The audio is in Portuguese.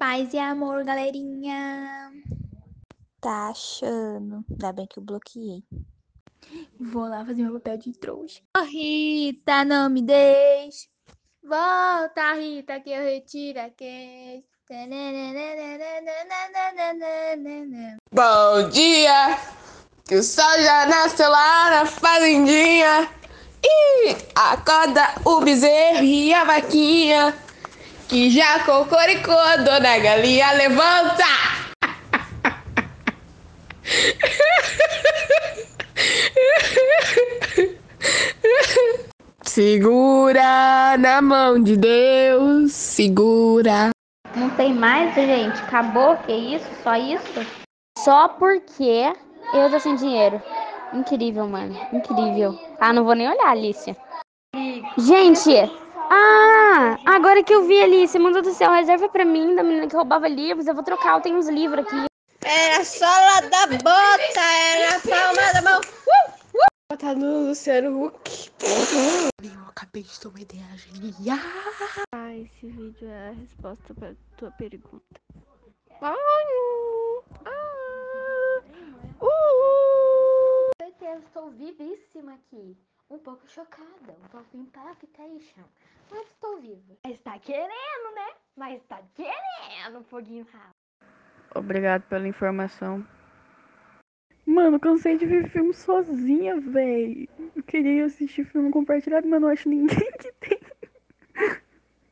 Paz e amor, galerinha. Tá achando. Ainda bem que eu bloqueei. Vou lá fazer meu papel de trouxa. Oh, Rita, não me deixe. Volta, Rita, que eu retiro a. Bom dia, que o sol já nasceu lá na fazendinha. E acorda o bezerro e a vaquinha, que já cocoricou, dona galinha levanta. Segura na mão de Deus, segura. Não tem mais, gente. Acabou, que isso? Só isso? Só porque eu tô sem dinheiro. Incrível, mano. Incrível. Ah, não vou nem olhar, Alicia. Gente! Ah! Agora que eu vi, Alicia, meu Deus do céu, reserva pra mim, da menina que roubava livros. Eu vou trocar, eu tenho uns livros aqui. Era a sola da bota, era a palma da mão. Uh, uh. Tá no Luciano Huck. Eu acabei de ter uma ideia genial. Ah, esse vídeo é a resposta pra tua pergunta. Ah, ah, uh. certeza, estou vivíssima aqui. Um pouco chocada, um pouco impactation. Mas estou viva. Mas tá querendo, né? Mas tá querendo, foguinho ralo. Obrigado pela informação. Mano, cansei de ver filme sozinha, véi. Queria assistir filme compartilhado, mas não acho ninguém que tem